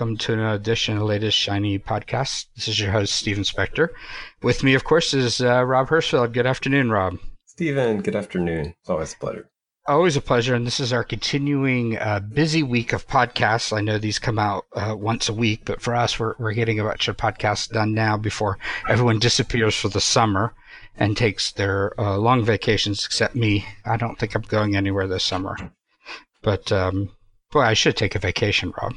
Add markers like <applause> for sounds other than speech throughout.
welcome to an edition of the L8ist Sh9y podcast. This is your host, Steven Spector. With me, of course, is uh, Rob Hirschfeld. Good afternoon, Rob. Steven, good afternoon. It's always a pleasure. Always a pleasure. And this is our continuing uh, busy week of podcasts. I know these come out uh, once a week, but for us, we're, we're getting a bunch of podcasts done now before everyone disappears for the summer and takes their uh, long vacations, except me. I don't think I'm going anywhere this summer. But um, boy, I should take a vacation, Rob.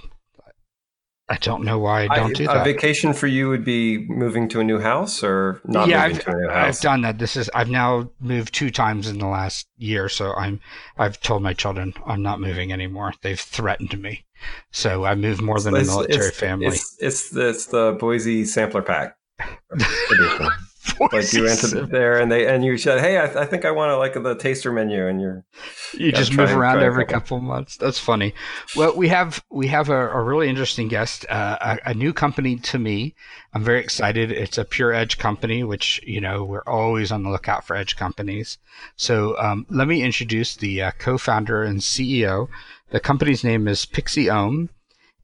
I don't know why I don't I, do that. A vacation for you would be moving to a new house or not yeah, moving I've, to a new house? I've done that. This is I've now moved two times in the last year, so I'm I've told my children I'm not moving anymore. They've threatened me. So I moved more than it's, a military it's, family. It's, it's, the, it's the Boise sampler pack. <laughs> like you entered there and they and you said, "Hey, I, th- I think I want to like the taster menu," and you're you just move around every couple. couple months. That's funny. Well, we have we have a, a really interesting guest, uh, a, a, new company to me. I'm very excited. It's a pure edge company, which you know we're always on the lookout for edge companies. So um, let me introduce the uh, co-founder and CEO. The company's name is Pixeom.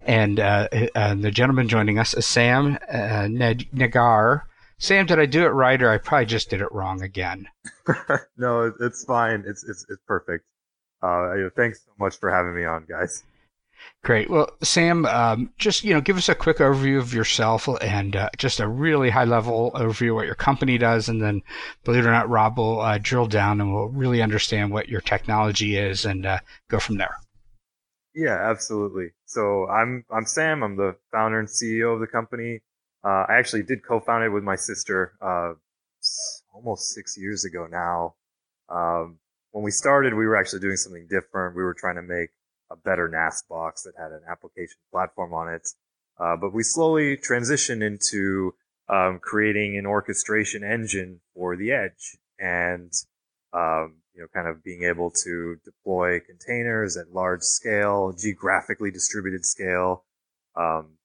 And, uh, and the gentleman joining us is Sam uh, Nagar, Sam, did I do it right, or I probably just did it wrong again? <laughs> no, it's fine. It's it's it's perfect. Uh, thanks so much for having me on, guys. Great. Well, Sam, um, just you know, give us a quick overview of yourself and uh, just a really high level overview of what your company does, and then, believe it or not, Rob will uh, drill down and we'll really understand what your technology is and uh, go from there. Yeah, absolutely. So I'm I'm Sam. I'm the founder and CEO of the company. Uh, I actually did co-found it with my sister uh, almost six years ago now. Um, when we started, we were actually doing something different. We were trying to make a better NAS box that had an application platform on it. Uh, but we slowly transitioned into um, creating an orchestration engine for the edge and um, you know kind of being able to deploy containers at large scale, geographically distributed scale. Um,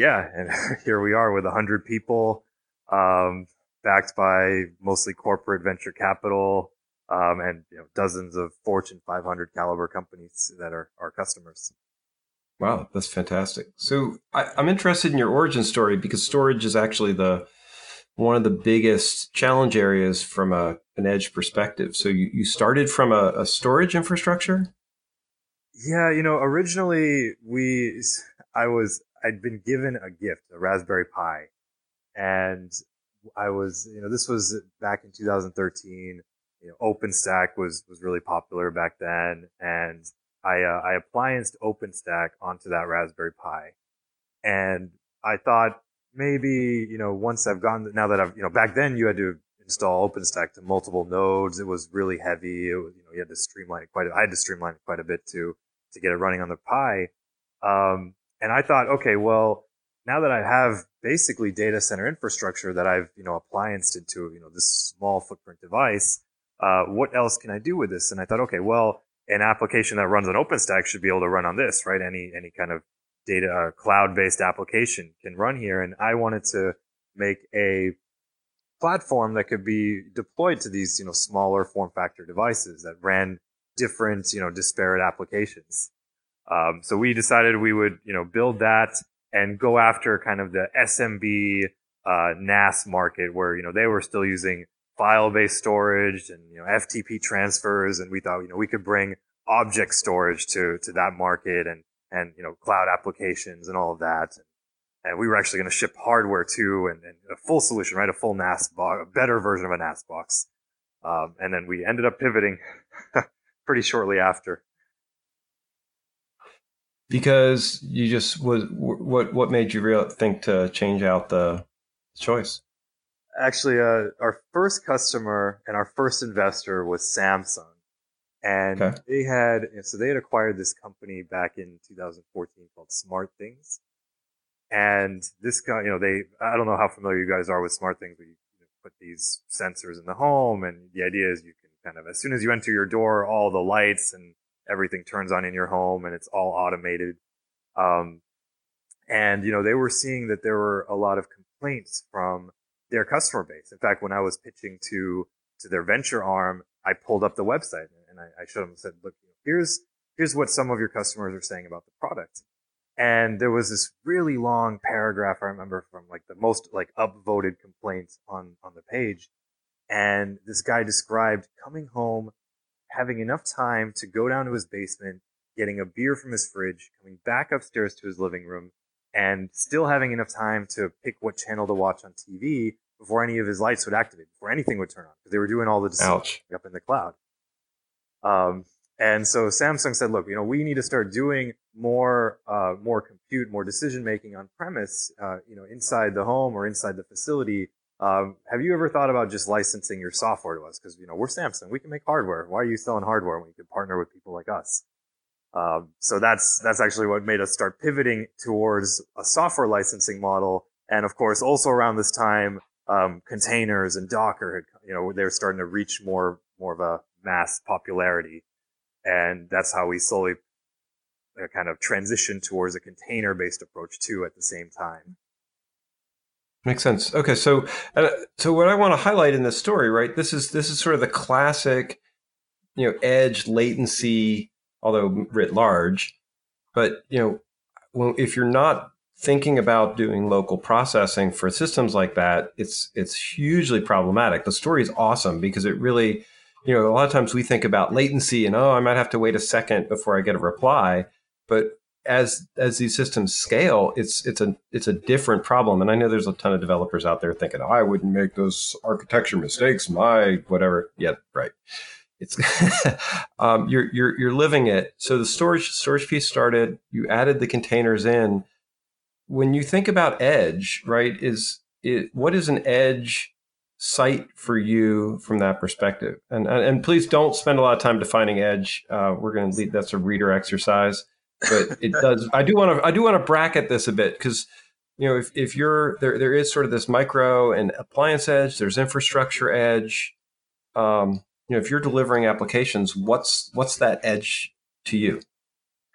yeah, and <laughs> here we are with a hundred people, um, backed by mostly corporate venture capital, um, and you know, dozens of Fortune 500 caliber companies that are our customers. Wow, that's fantastic. So I, am interested in your origin story because storage is actually the one of the biggest challenge areas from a, an edge perspective. So you, you started from a, a storage infrastructure? Yeah, you know, originally we, I was I'd been given a gift, a Raspberry Pi, and I was, you know, this was back in 2013. You know, OpenStack was was really popular back then, and I uh, I appliced OpenStack onto that Raspberry Pi, and I thought maybe you know once I've gone now that I've you know back then you had to install OpenStack to multiple nodes. It was really heavy. It was, you know you had to streamline it quite. A, I had to streamline it quite a bit to to get it running on the Pi. Um, and I thought, okay, well, now that I have basically data center infrastructure that I've, you know, appliced into, you know, this small footprint device, uh, what else can I do with this? And I thought, okay, well, an application that runs on OpenStack should be able to run on this, right? Any, any kind of data, uh, cloud-based application can run here. And I wanted to make a platform that could be deployed to these, you know, smaller form factor devices that ran different, you know, disparate applications. Um, so we decided we would, you know, build that and go after kind of the SMB uh, NAS market where you know they were still using file-based storage and you know FTP transfers, and we thought you know we could bring object storage to to that market and and you know cloud applications and all of that. And we were actually going to ship hardware too, and, and, a full solution, right? A full NAS box, a better version of a NAS box. Um, and then we ended up pivoting <laughs> pretty shortly after because you just was what what made you real think to change out the choice? Actually uh, our first customer and our first investor was samsung. And okay. they had so they had acquired this company back in 2014 called SmartThings and this guy you know they i don't know how familiar you guys are with SmartThings but you, you put these sensors in the home and the idea is you can kind of as soon as you enter your door all the lights and everything turns on in your home and it's all automated. Um, and you know they were seeing that there were a lot of complaints from their customer base. In fact, when I was pitching to to their venture arm, I pulled up the website and I, I showed them and said, "Look, here's here's what some of your customers are saying about the product." And there was this really long paragraph I remember from like the most like upvoted complaints on on the page. And this guy described coming home, having enough time to go down to his basement, getting a beer from his fridge, coming back upstairs to his living room, and still having enough time to pick what channel to watch on TV before any of his lights would activate, before anything would turn on, because they were doing all the Ouch. up in the cloud. Um, and so Samsung said, look, you know, we need to start doing more, uh, more compute, more decision making on premise, uh, you know, inside the home or inside the facility. Um, have you ever thought about just licensing your software to us? Because you know we're Samsung, we can make hardware. Why are you selling hardware when you could partner with people like us? Um, so that's that's actually what made us start pivoting towards a software licensing model. And of course, also around this time, um, containers and Docker, had, you know, they're starting to reach more more of a mass popularity and that's how we slowly uh, kind of transitioned towards a container based approach too at the same time makes sense okay so uh, so what i want to highlight in this story right this is this is sort of the classic you know edge latency although writ large but you know well, if you're not thinking about doing local processing for systems like that it's it's hugely problematic the story is awesome because it really you know, a lot of times we think about latency and oh, I might have to wait a second before I get a reply. But as as these systems scale, it's it's a it's a different problem. And I know there's a ton of developers out there thinking, oh, I wouldn't make those architecture mistakes. My whatever. Yeah, right. It's <laughs> um, you're you're you're living it. So the storage storage piece started. You added the containers in. When you think about edge, right? Is it what is an edge? site for you from that perspective. And and please don't spend a lot of time defining edge. Uh, we're going to lead that's a reader exercise, but it does. I do want to I do want to bracket this a bit because you know if if you're there there is sort of this micro and appliance edge. There's infrastructure edge. Um, you know if you're delivering applications, what's what's that edge to you?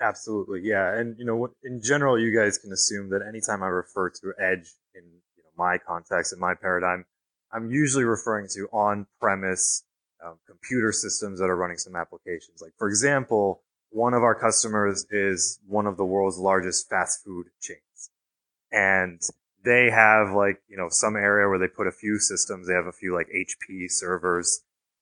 Absolutely, yeah. And you know, in general, you guys can assume that anytime I refer to edge in you know, my context and my paradigm, I'm usually referring to on-premise um, computer systems that are running some applications. Like, for example, one of our customers is one of the world's largest fast food chains. And they have like, you know, some area where they put a few systems. They have a few like HP servers.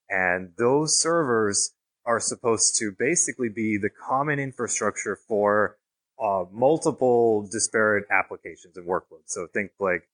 And those servers are supposed to basically be the common infrastructure for uh, multiple disparate applications and workloads. So think like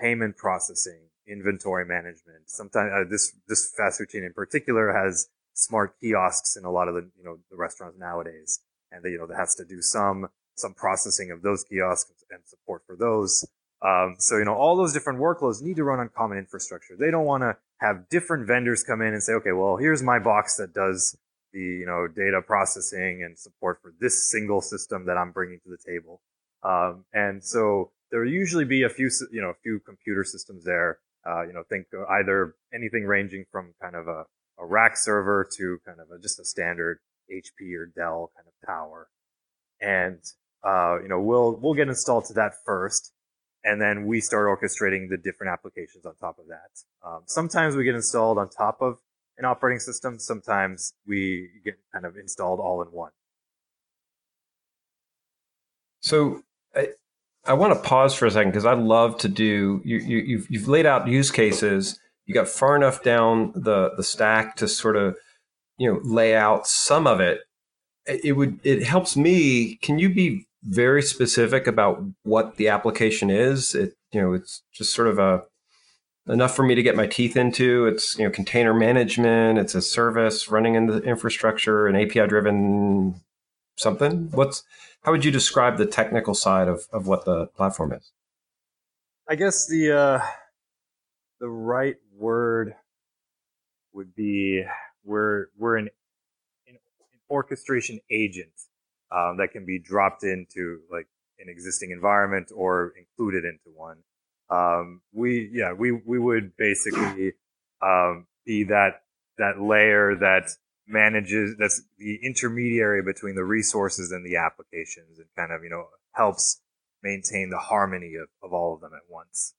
payment processing, inventory management. Sometimes uh, this this fast food chain in particular has smart kiosks in a lot of the you know the restaurants nowadays, and they, you know that has to do some some processing of those kiosks and support for those. Um, so you know all those different workloads need to run on common infrastructure. They don't want to have different vendors come in and say, okay, well here's my box that does the you know data processing and support for this single system that I'm bringing to the table. Um, and so there will usually be a few you know a few computer systems there uh, you know, think either anything ranging from kind of a, a rack server to kind of a, just a standard HP or Dell kind of tower. And, uh, you know, we'll, we'll get installed to that first. And then we start orchestrating the different applications on top of that. Um, sometimes we get installed on top of an operating system. Sometimes we get kind of installed all in one. So I I want to pause for a second because I love to do. You, you, you've you've laid out use cases. You got far enough down the the stack to sort of you know lay out some of it. It would it helps me. Can you be very specific about what the application is? It you know it's just sort of a enough for me to get my teeth into. It's you know container management. It's a service running in the infrastructure, an API driven something. What's how would you describe the technical side of, of what the platform is? I guess the uh, the right word would be we're we're an, an orchestration agent um, that can be dropped into like an existing environment or included into one. Um, we yeah we we would basically um, be that that layer that manages that's the intermediary between the resources and the applications and kind of you know helps maintain the harmony of, of all of them at once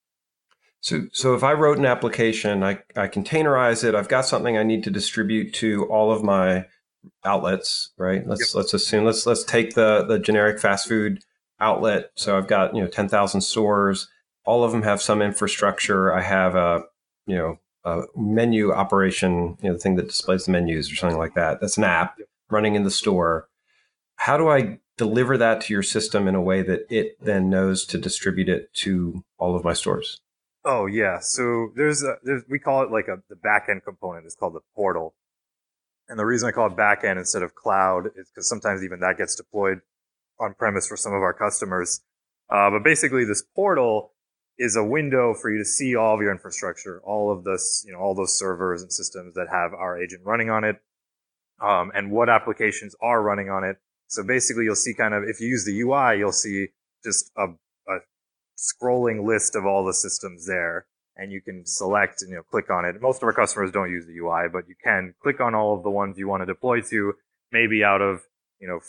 so so if i wrote an application i, I containerize it i've got something i need to distribute to all of my outlets right let's yep. let's assume let's let's take the the generic fast food outlet. So I've got, you know, 10,000 stores. All of them have some infrastructure. I have a, you know, a menu operation, you know, the thing that displays the menus or something like that. That's an app running in the store. How do I deliver that to your system in a way that it then knows to distribute it to all of my stores? Oh yeah, so there's a there's we call it like a the backend component. It's called the portal, and the reason I call it backend instead of cloud is because sometimes even that gets deployed on premise for some of our customers. Uh, but basically, this portal is a window for you to see all of your infrastructure, all of this, you know, all those servers and systems that have our agent running on it, um, and what applications are running on it. So basically, you'll see kind of if you use the UI, you'll see just a scrolling list of all the systems there, and you can select and you know click on it. Most of our customers don't use the UI, but you can click on all of the ones you want to deploy to. Maybe out of you know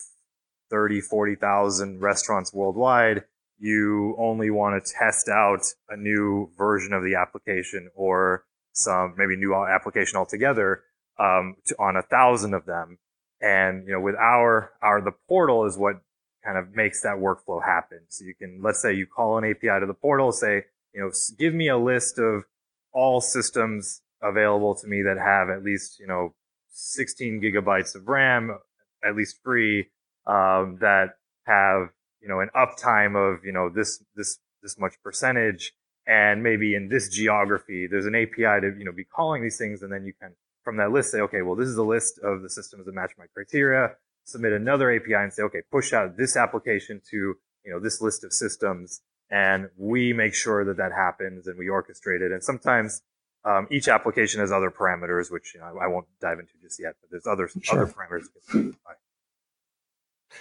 30, 40,000 restaurants worldwide, you only want to test out a new version of the application or some maybe new application altogether um, to, on a thousand of them. And you know, with our our the portal is what kind of makes that workflow happen. So you can let's say you call an API to the portal, say you know, give me a list of all systems available to me that have at least you know 16 gigabytes of RAM, at least free, um, that have you know an uptime of you know this this this much percentage and maybe in this geography there's an api to you know be calling these things and then you can from that list say okay well this is a list of the systems that match my criteria submit another api and say okay push out this application to you know this list of systems and we make sure that that happens and we orchestrate it and sometimes um, each application has other parameters which you know, I won't dive into just yet but there's other sure. other parameters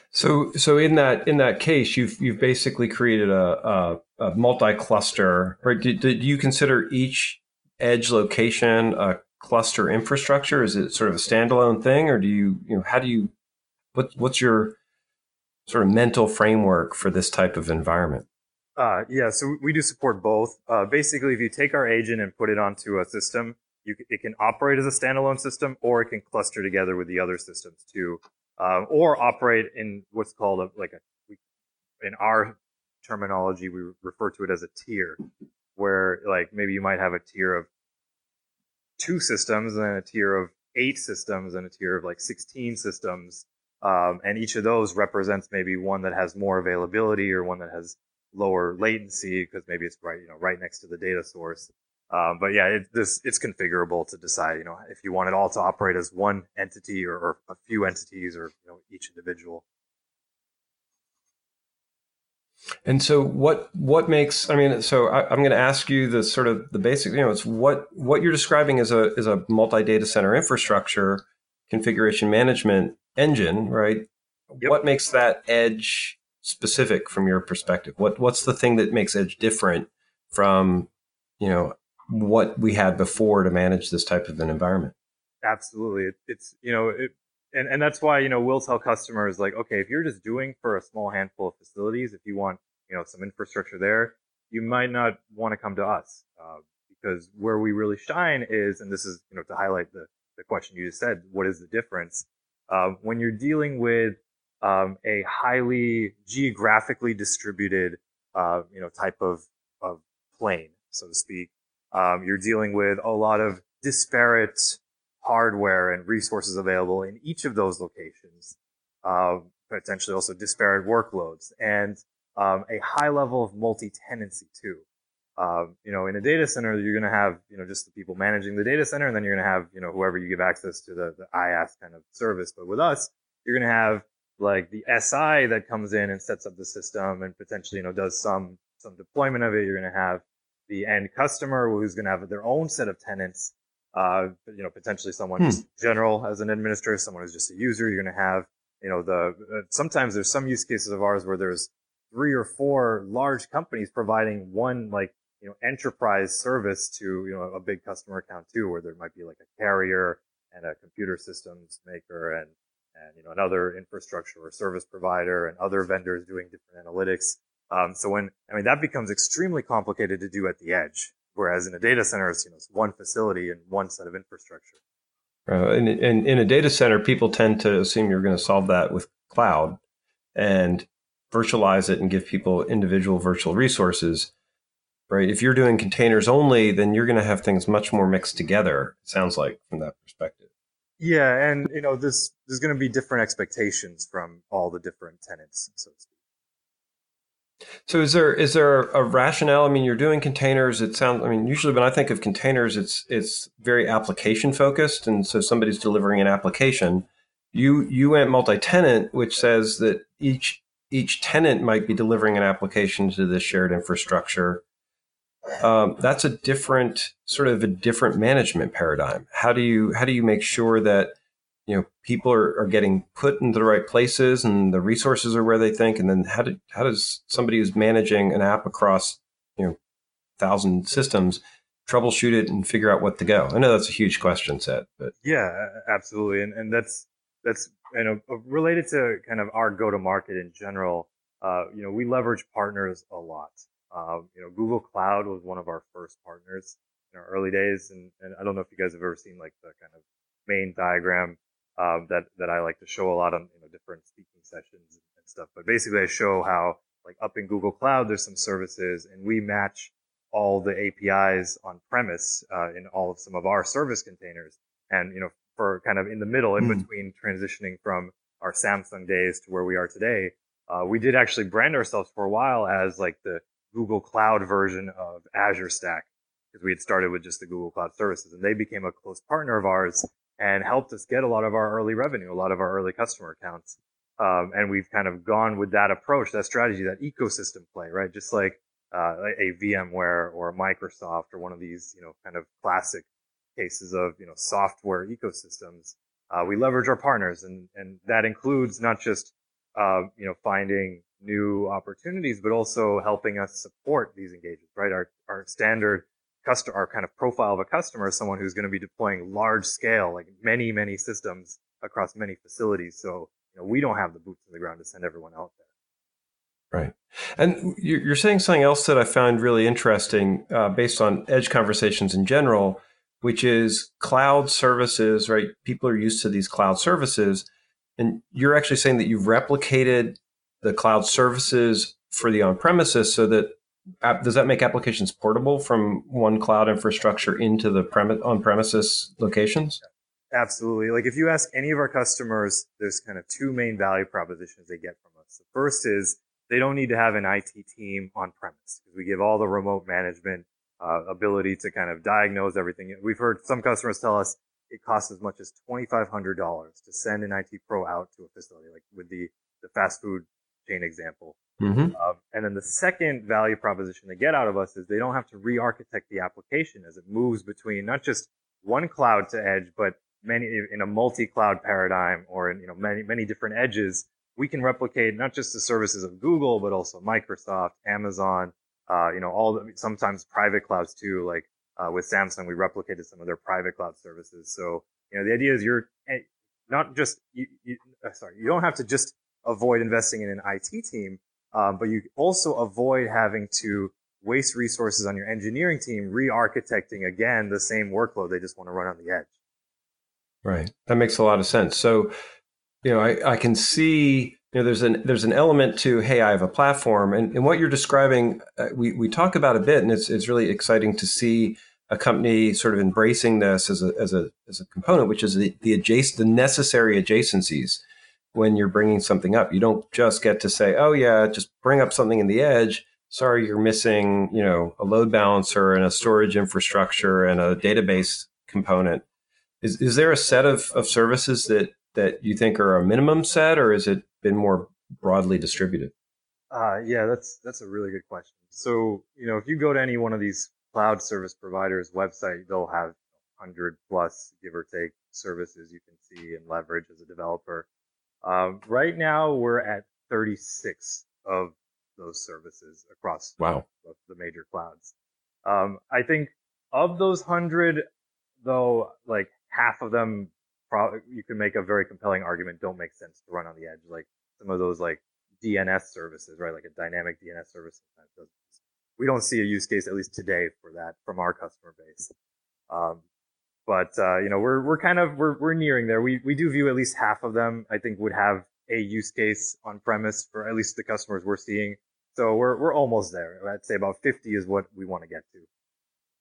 so, so in that in that case, you've you've basically created a, a, a multi-cluster. Right? Do, do you consider each edge location a cluster infrastructure? Is it sort of a standalone thing, or do you you know how do you what what's your sort of mental framework for this type of environment? Uh, yeah, so we do support both. Uh, basically, if you take our agent and put it onto a system, you, it can operate as a standalone system, or it can cluster together with the other systems too um, or operate in what's called a, like a, in our terminology, we refer to it as a tier, where like maybe you might have a tier of two systems and then a tier of eight systems and a tier of like 16 systems. Um, and each of those represents maybe one that has more availability or one that has lower latency because maybe it's right, you know, right next to the data source. Um, but yeah, it, this it's configurable to decide, you know, if you want it all to operate as one entity or, or a few entities or you know each individual. And so, what what makes? I mean, so I, am going to ask you the sort of the basic. You know, it's what what you're describing is a is a multi data center infrastructure configuration management engine, right? Yep. What makes that edge specific from your perspective? What what's the thing that makes edge different from you know what we had before to manage this type of an environment. Absolutely. It, it's, you know, it, and, and that's why, you know, we'll tell customers like, okay, if you're just doing for a small handful of facilities, if you want, you know, some infrastructure there, you might not want to come to us uh, because where we really shine is, and this is, you know, to highlight the, the question you just said, what is the difference? Um, when you're dealing with um, a highly geographically distributed, uh, you know, type of, of plane, so to speak, um, you're dealing with a lot of disparate hardware and resources available in each of those locations, uh, potentially also disparate workloads and um, a high level of multi-tenancy too. Uh, you know, in a data center, you're going to have, you know, just the people managing the data center, and then you're going to have, you know, whoever you give access to the, the IaaS kind of service. But with us, you're going to have like the SI that comes in and sets up the system and potentially, you know, does some, some deployment of it. You're going to have the end customer who's going to have their own set of tenants. Uh, you know, potentially someone hmm. just general as an administrator, someone who's just a user. You're going to have, you know, the uh, sometimes there's some use cases of ours where there's three or four large companies providing one like you know enterprise service to you know a big customer account too, where there might be like a carrier and a computer systems maker and and you know another infrastructure or service provider and other vendors doing different analytics. Um, so when, I mean, that becomes extremely complicated to do at the edge. Whereas in a data center, it's, you know, it's one facility and one set of infrastructure. Uh, in, in a data center, people tend to assume you're going to solve that with cloud. And virtualize it and give people individual virtual resources, right? If you're doing containers only, then you're going to have things much more mixed together. Sounds like from that perspective. Yeah, and you know, this there's going to be different expectations from all the different tenants, so to speak. So is there is there a rationale? I mean, you're doing containers. It sounds. I mean, usually when I think of containers, it's it's very application focused, and so somebody's delivering an application. You you went multi-tenant, which says that each each tenant might be delivering an application to this shared infrastructure. Um, that's a different sort of a different management paradigm. How do you how do you make sure that you know people are, are getting put into the right places and the resources are where they think? And then how do, how does somebody who's managing an app across you know thousand systems troubleshoot it and figure out what to go? I know that's a huge question set but. Yeah absolutely. And, and that's that's you know related to kind of our go to market in general uh, you know we leverage partners a lot uh, you know google cloud was one of our first partners in our early days and, and i don't know if you guys have ever seen like the kind of main diagram um, that that I like to show a lot on you know different speaking sessions and stuff. But basically, I show how like up in Google Cloud, there's some services, and we match all the APIs on premise uh, in all of some of our service containers, and you know for kind of in the middle, in mm. between transitioning from our Samsung days to where we are today, uh, we did actually brand ourselves for a while as like the Google Cloud version of Azure Stack because we had started with just the Google Cloud services, and they became a close partner of ours and helped us get a lot of our early revenue, a lot of our early customer accounts. Um, and we've kind of gone with that approach, that strategy, that ecosystem play, right? Just like uh, a VMware or a Microsoft or one of these, you know, kind of classic cases of you know software ecosystems. Uh, we leverage our partners, and and that includes not just uh, you know finding new opportunities, but also helping us support these engagements, right? Our our standard customer, our kind of profile of a customer is someone who's going to be deploying large scale, like many, many systems across many facilities. So, you know, we don't have the boots on the ground to send everyone out there. Right. And you're saying something else that I found really interesting uh, based on edge conversations in general, which is cloud services, right? People are used to these cloud services. And you're actually saying that you've replicated the cloud services for the on premises so that does that make applications portable from one cloud infrastructure into the on premises locations? Absolutely. Like if you ask any of our customers, there's kind of two main value propositions they get from us. The first is they don't need to have an IT team on premise because we give all the remote management uh, ability to kind of diagnose everything. We've heard some customers tell us it costs as much as $2,500 to send an IT pro out to a facility, like with the, the fast food chain example. Mm-hmm. Um, and then the second value proposition they get out of us is they don't have to re-architect the application as it moves between not just one cloud to edge, but many in a multi-cloud paradigm or in you know many many different edges. We can replicate not just the services of Google, but also Microsoft, Amazon, uh, you know, all the, sometimes private clouds too. Like uh, with Samsung, we replicated some of their private cloud services. So you know, the idea is you're eh, not just you, you, uh, sorry, you don't have to just avoid investing in an IT team um, but you also avoid having to waste resources on your engineering team re-architecting again the same workload they just want to run on the edge. Right. That makes a lot of sense. So, you know, I, I can see you know there's an there's an element to hey I have a platform and, and what you're describing uh, we we talk about a bit and it's it's really exciting to see a company sort of embracing this as a as a as a component which is the the adjacent the necessary adjacencies when you're bringing something up. You don't just get to say, "Oh yeah, just bring up something in the edge." Sorry, you're missing, you know, a load balancer and a storage infrastructure and a database component. Is is there a set of, of services that that you think are a minimum set, or has it been more broadly distributed? Uh, yeah, that's that's a really good question. So, you know, if you go to any one of these cloud service providers' website, they'll have hundred plus, give or take, services you can see and leverage as a developer. Um, right now, we're at 36 of those services across wow. the major clouds. Um, I think of those hundred, though, like half of them, probably you can make a very compelling argument don't make sense to run on the edge. Like some of those like DNS services, right? Like a dynamic DNS service. We don't see a use case, at least today, for that from our customer base. Um, but uh, you know, we're we're kind of we're we're nearing there. We we do view at least half of them. I think would have a use case on premise for at least the customers we're seeing. So we're we're almost there. I'd say about 50 is what we want to get to.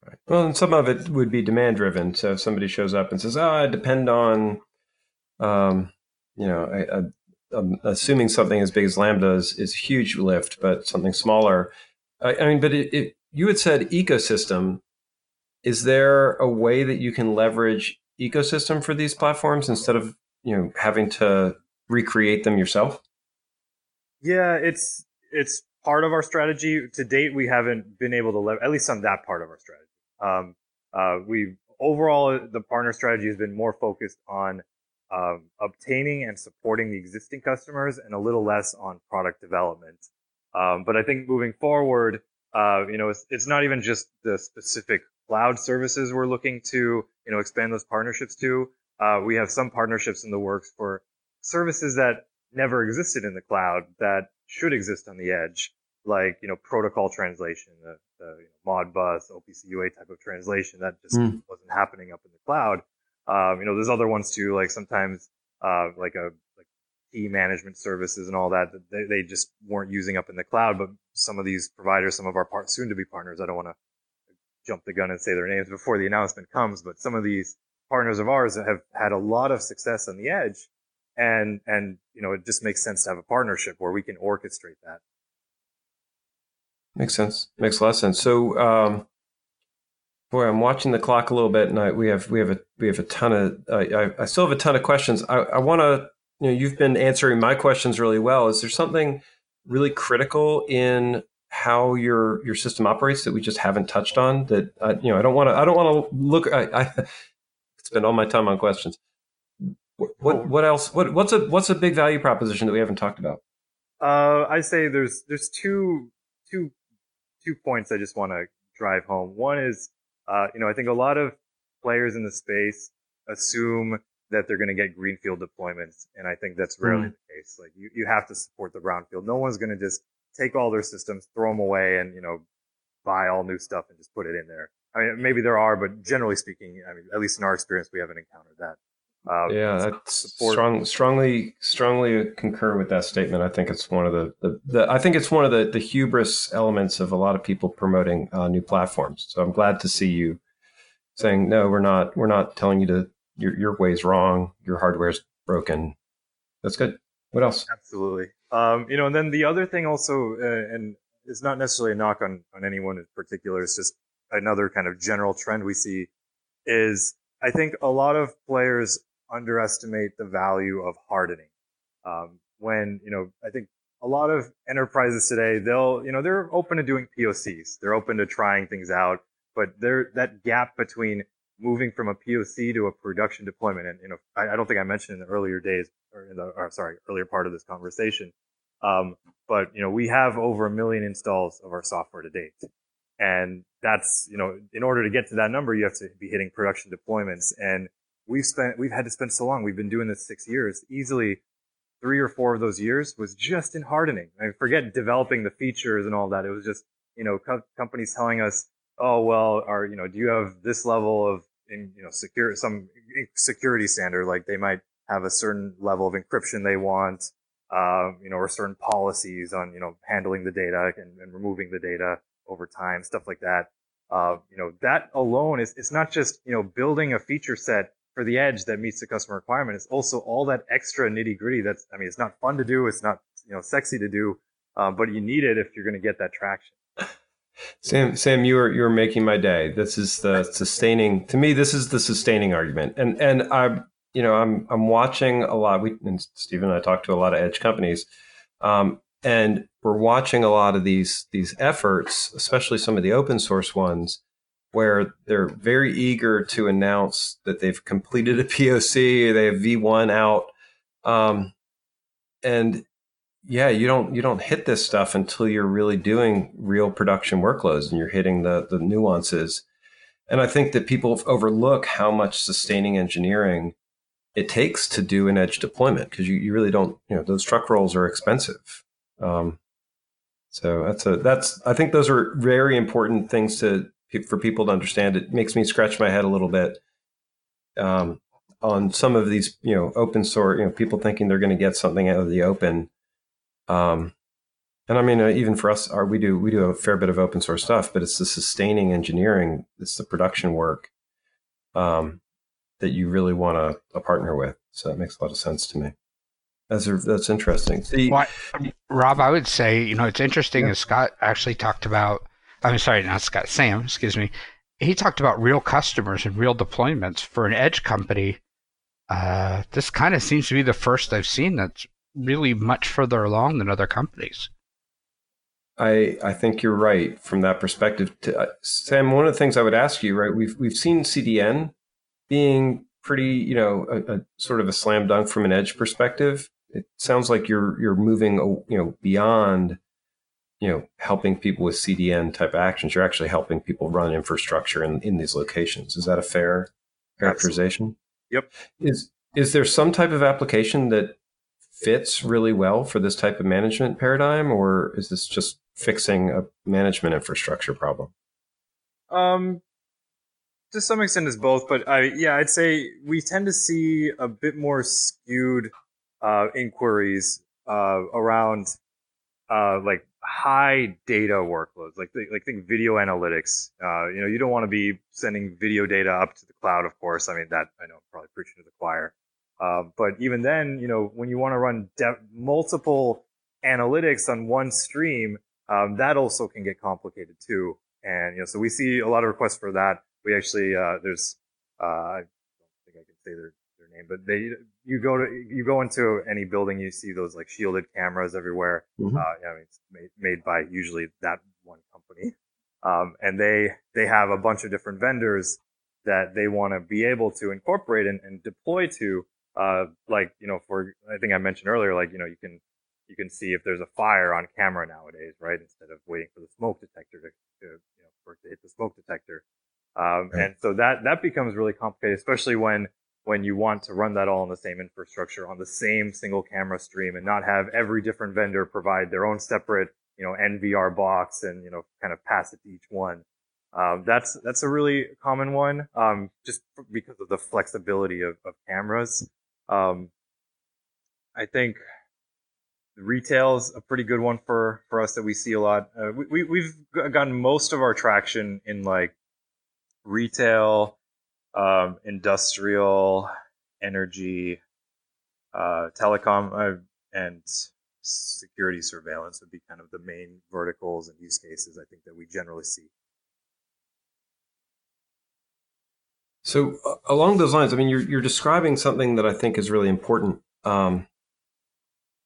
Right. Well, and some of it would be demand driven. So if somebody shows up and says, "Oh, I depend on," um, you know, a, a, a, assuming something as big as Lambda is, is a huge lift, but something smaller. I, I mean, but it, it, you had said ecosystem. Is there a way that you can leverage ecosystem for these platforms instead of you know having to recreate them yourself? Yeah, it's it's part of our strategy. To date, we haven't been able to leverage at least on that part of our strategy. Um, uh, we overall the partner strategy has been more focused on um, obtaining and supporting the existing customers and a little less on product development. Um, but I think moving forward, uh, you know, it's, it's not even just the specific cloud services we're looking to, you know, expand those partnerships to. Uh, we have some partnerships in the works for services that never existed in the cloud that should exist on the edge, like, you know, protocol translation, the, the you know, Modbus, OPC UA type of translation that just mm. wasn't happening up in the cloud. Um, you know, there's other ones too, like sometimes, uh, like a, like key management services and all that, that they, they just weren't using up in the cloud. But some of these providers, some of our part, soon to be partners, I don't want to jump the gun and say their names before the announcement comes, but some of these partners of ours have had a lot of success on the edge. And, and, you know, it just makes sense to have a partnership where we can orchestrate that. Makes sense. Makes a lot of sense. So, um, boy, I'm watching the clock a little bit, and I, we have we have a we have a ton of uh, I, I still have a ton of questions. I, I want to you know you've been answering my questions really well. Is there something really critical in how your your system operates that we just haven't touched on? That uh, you know I don't want to I don't want to look. I, I <laughs> spend all my time on questions. What what, else? What what's a what's a big value proposition that we haven't talked about? Uh, I say there's there's two two two points I just want to drive home. One is, uh, you know, I think a lot of players in the space assume that they're going to get greenfield deployments. And I think that's rarely mm. the case. Like you, you have to support the brownfield. No one's going to just take all their systems, throw them away and, you know, buy all new stuff and just put it in there. I mean, maybe there are, but generally speaking, I mean, at least in our experience, we haven't encountered that. Uh, yeah, that's strong, strongly, strongly concur with that statement. I think it's one of the, the, the, I think it's one of the, the hubris elements of a lot of people promoting uh, new platforms. So I'm glad to see you saying, no, we're not, we're not telling you to, your, your way's wrong. Your hardware's broken. That's good. What else? Absolutely. Um, you know, and then the other thing also, uh, and it's not necessarily a knock on, on anyone in particular. It's just another kind of general trend we see is I think a lot of players underestimate the value of hardening. Um, when, you know, I think a lot of enterprises today, they'll, you know, they're open to doing POCs. They're open to trying things out, but there, that gap between moving from a POC to a production deployment. And, you know, I, I don't think I mentioned in the earlier days or in the, or sorry, earlier part of this conversation. Um, but, you know, we have over a million installs of our software to date. And that's, you know, in order to get to that number, you have to be hitting production deployments. And we've spent we've had to spend so long. We've been doing this six years. Easily, three or four of those years was just in hardening. I mean, forget developing the features and all that. It was just you know co- companies telling us, oh well, are you know do you have this level of in you know secure some security standard like they might have a certain level of encryption they want. Uh, you know, or certain policies on, you know, handling the data and, and removing the data over time, stuff like that. Uh, you know, that alone is, it's not just, you know, building a feature set for the edge that meets the customer requirement. It's also all that extra nitty gritty. That's, I mean, it's not fun to do. It's not, you know, sexy to do, um, but you need it if you're going to get that traction. Sam, Sam, you are you're making my day. This is the sustaining. To me, this is the sustaining argument. And and I, you know, I'm I'm watching a lot. We and Stephen and I talk to a lot of edge companies, um, and we're watching a lot of these these efforts, especially some of the open source ones, where they're very eager to announce that they've completed a <laughs> POC, they have V1 out. Um, and yeah, you don't you don't hit this stuff until you're really doing real production workloads and you're hitting the the nuances. And I think that people overlook how much sustaining engineering it takes to do an edge deployment because you, you really don't, you know, those truck rolls are expensive. Um, so that's a that's I think those are very important things to for people to understand. It makes me scratch my head a little bit. Um, on some of these, you know, open source, you know, people thinking they're going to get something out of the open. Um, and I mean, uh, even for us, our, we do we do a fair bit of open source stuff, but it's the sustaining engineering, it's the production work um, that you really want to a partner with. So that makes a lot of sense to me. That's that's interesting. See, well, Rob, I would say you know it's interesting yeah. as Scott actually talked about. I'm sorry, not Scott. Sam, excuse me. He talked about real customers and real deployments for an edge company. Uh, this kind of seems to be the first I've seen that's really much further along than other companies. I I think you're right from that perspective. To, uh, Sam, one of the things I would ask you, right? We've we've seen CDN being pretty, you know, a, a, sort of a slam dunk from an edge perspective. It sounds like you're you're moving, you know, beyond, you know, helping people with CDN type actions. You're actually helping people run infrastructure in in these locations. Is that a fair characterization? Absolutely. Yep. Is is there some type of application that fits really well for this type of management paradigm, or is this just fixing a management infrastructure problem? Um, to some extent, it's both, but I yeah, I'd say we tend to see a bit more skewed uh, inquiries uh, around uh, like high data workloads, like like think video analytics. Uh, you know, you don't want to be sending video data up to the cloud, of course. I mean, that I know I'm probably preaching to the choir. Uh, but even then, you know, when you want to run de- multiple analytics on one stream, um, that also can get complicated too. And, you know, so we see a lot of requests for that. We actually, uh, there's, uh, I don't think I can say their, their name, but they, you go to, you go into any building, you see those like shielded cameras everywhere. Mm-hmm. Uh, I mean, it's made, made by usually that one company. Um, and they, they have a bunch of different vendors that they want to be able to incorporate and, and deploy to. Uh, like, you know, for, I think I mentioned earlier, like, you know, you can, you can see if there's a fire on camera nowadays, right? Instead of waiting for the smoke detector to, to you know, for it to hit the smoke detector. Um, right. and so that, that becomes really complicated, especially when, when you want to run that all on the same infrastructure on the same single camera stream and not have every different vendor provide their own separate, you know, NVR box and, you know, kind of pass it to each one. Um, that's, that's a really common one. Um, just because of the flexibility of, of cameras. Um, I think retail is a pretty good one for for us that we see a lot. Uh, we we've gotten most of our traction in like retail, um, industrial, energy, uh, telecom, uh, and security surveillance would be kind of the main verticals and use cases I think that we generally see. So uh, along those lines, I mean, you're you're describing something that I think is really important. Um,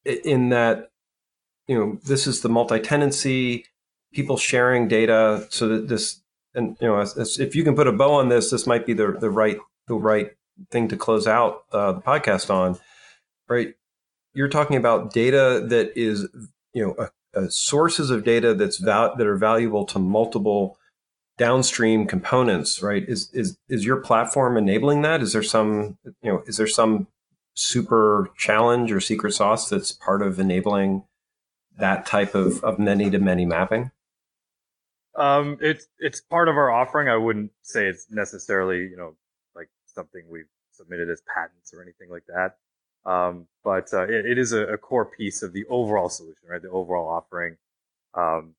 in that you know this is the multi-tenancy people sharing data so that this and you know as, as if you can put a bow on this this might be the the right the right thing to close out uh, the podcast on right you're talking about data that is you know a, a sources of data that's val- that are valuable to multiple downstream components right is is is your platform enabling that is there some you know is there some super challenge or secret sauce that's part of enabling that type of, of many to many mapping? Um, it's it's part of our offering. I wouldn't say it's necessarily you know like something we've submitted as patents or anything like that. Um, but uh, it, it is a, a, core piece of the overall solution, right? The overall offering. Um,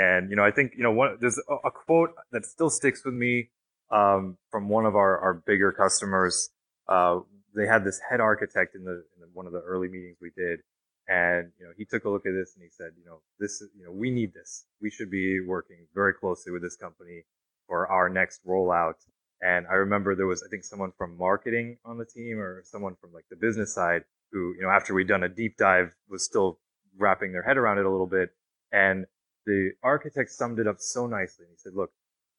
and you know, I think you know one, there's a, a quote that still sticks with me um, from one of our our bigger customers. Uh, they had this head architect in the, in the, one of the early meetings we did, and you know he took a look at this and he said, you know, this you know we need this. We should be working very closely with this company for our next rollout. And I remember there was I think someone from marketing on the team or someone from like the business side who you know after we'd done a deep dive was still wrapping their head around it a little bit. And the architect summed it up so nicely. He said, look,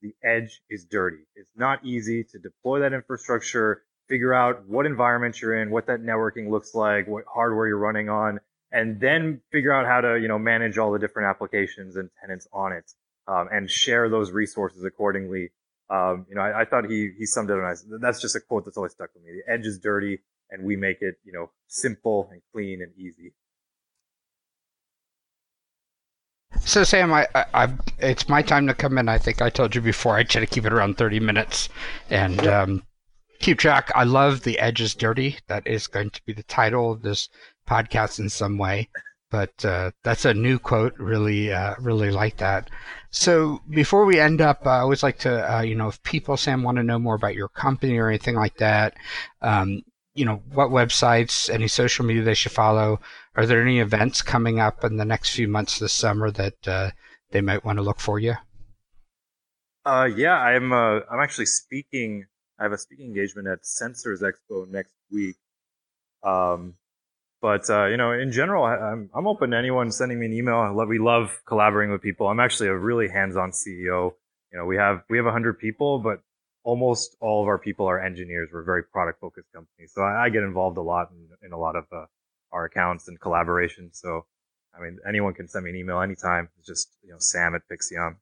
the edge is dirty. It's not easy to deploy that infrastructure figure out what environment you're in, what that networking looks like, what hardware you're running on, and then figure out how to, you know, manage all the different applications and tenants on it, um, and share those resources accordingly. Um, you know, I, I, thought he, he summed it up nice. That's just a quote that's always stuck with me. The edge is dirty and we make it, you know, simple and clean and easy. So Sam, I, I, it's my time to come in. I think I told you before I try to keep it around thirty minutes, and um, keep track. I love the edge is dirty. That is going to be the title of this podcast in some way. But uh, that's a new quote. Really, uh, really like that. So before we end up, uh, I always like to, uh, you know, if people, Sam, want to know more about your company or anything like that, um, you know, what websites, any social media they should follow. Are there any events coming up in the next few months this summer that uh, they might want to look for you? Uh, yeah, I'm. Uh, I'm actually speaking. I have a speaking engagement at Sensors Expo next week. Um, but uh, you know, in general, I, am I'm open to anyone sending me an email. Love, we love collaborating with people. I'm actually a really hands-on CEO. You know, we have we have hundred people, but almost all of our people are engineers. We're a very product-focused company, so I, I get involved a lot in, in a lot of uh, our accounts and collaboration. So, I mean, anyone can send me an email anytime. It's just you know, Sam at Pixeom.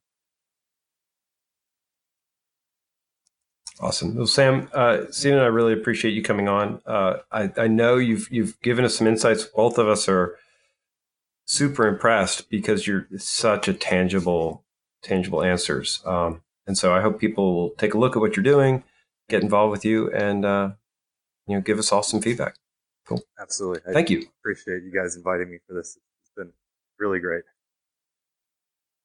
Awesome. Well, Sam, uh, Stephen and I really appreciate you coming on. Uh, I, I know you've you've given us some insights. Both of us are super impressed because you're such a tangible tangible answers. Um, and so I hope people will take a look at what you're doing, get involved with you, and uh, you know give us all some feedback. Cool. Absolutely. Thank you. Appreciate you guys inviting me for this. It's been really great.